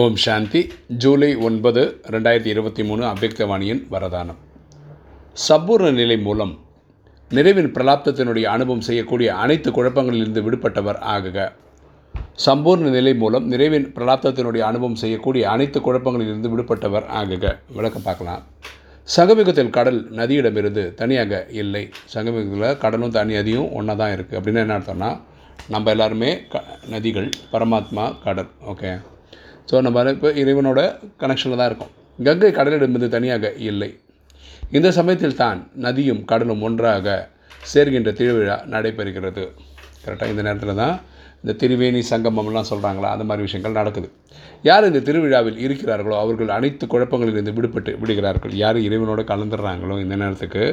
ஓம் சாந்தி. ஜூலை ஒன்பது ரெண்டாயிரத்தி இருபத்தி மூணு அவ்யக்தவாணியின் வரதானம். சம்பூர்ண நிலை மூலம் நிறைவின் பிரலாப்தத்தினுடைய அனுபவம் செய்யக்கூடிய அனைத்து குழப்பங்களிலிருந்து விடுபட்டவர் ஆகுக. சம்பூர்ண நிலை மூலம் நிறைவின் பிரலாப்தத்தினுடைய அனுபவம் செய்யக்கூடிய அனைத்து குழப்பங்களிலிருந்து விடுபட்டவர் ஆகுக. விளக்கம் பார்க்கலாம். சங்கமிகத்தில் கடல் நதியிடமிருந்து தனியாக இல்லை. சங்கமிகத்தில் கடலும் தனி நதியும் ஒன்றா தான் இருக்குது அப்படின்னு என்ன அர்த்தம்னா நம்ம எல்லாருமே க நதிகள் பரமாத்மா கடல். ஓகே. ஸோ நம்ம இப்போ இறைவனோட கனெக்ஷனில் தான் இருக்கும். கங்கை கடலிடமிருந்து தனியாக இல்லை. இந்த சமயத்தில் தான் நதியும் கடலும் ஒன்றாக சேர்கின்ற திருவிழா நடைபெறுகிறது. கரெக்டாக இந்த நேரத்தில் தான் இந்த திருவேணி சங்கமம்லாம் சொல்கிறாங்களா அந்த மாதிரி விஷயங்கள் நடக்குது. யார் இந்த திருவிழாவில் இருக்கிறார்களோ அவர்கள் அனைத்து குழப்பங்களிலிருந்து விடுபட்டு விடுகிறார்கள். யார் இறைவனோட கலந்துடுறாங்களோ இந்த நேரத்துக்கு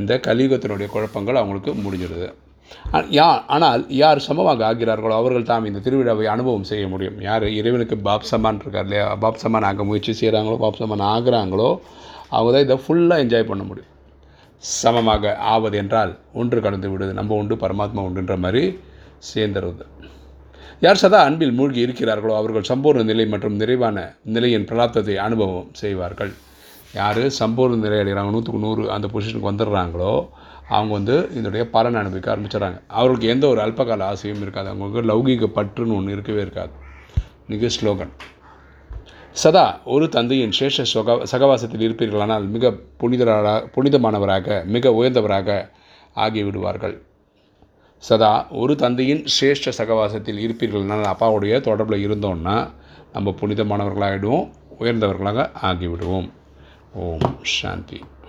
இந்த கலியுகத்தினுடைய குழப்பங்கள் அவங்களுக்கு முடிஞ்சிடுது யா ஆனால் யார் சமமாக ஆகிறார்களோ அவர்கள் தாம் இந்த திருவிழாவை அனுபவம் செய்ய முடியும். யார்? இறைவனுக்கு பாப் சமான் இருக்கார் இல்லையா? பாப் சமான் ஆக முயற்சி செய்கிறாங்களோ பாப் சமான் ஆகிறாங்களோ அவங்க தான் இதை ஃபுல்லாக என்ஜாய் பண்ண முடியும். சமமாக ஆவது என்றால் ஒன்று கடந்து விடுது. நம்ம உண்டு பரமாத்மா உண்டுன்ற மாதிரி சேர்ந்துருது. யார் சதா அன்பில் மூழ்கி இருக்கிறார்களோ அவர்கள் சம்பூர்ண நிலை மற்றும் நிறைவான நிலையின் பிராப்தத்தை அனுபவம் செய்வார்கள். யார்? சம்பூர்ண நிலை அடைகிறாங்க. நூற்றுக்கு நூறு அந்த பொசிஷனுக்கு வந்துடுறாங்களோ அவங்க வந்து இதனுடைய பலன் அனுபவிக்க ஆரம்பிச்சிடறாங்க. அவர்களுக்கு எந்த ஒரு அல்பகால ஆசையும் இருக்காது. அவங்களுக்கு லௌகீக பற்றுன்னு ஒன்று இருக்கவே இருக்காது. மிக ஸ்லோகன். சதா ஒரு தந்தையின் சேஷ சொக சகவாசத்தில் இருப்பீர்களானால் மிக புனிதராக புனிதமானவராக மிக உயர்ந்தவராக ஆகிவிடுவார்கள். சதா ஒரு தந்தையின் சிரேஷ்ட சகவாசத்தில் இருப்பீர்கள்னால் அப்பாவுடைய தொடர்பில் இருந்தோம்னா நம்ம புனிதமானவர்களாகிடுவோம் உயர்ந்தவர்களாக ஆகிவிடுவோம். ஓம் சாந்தி.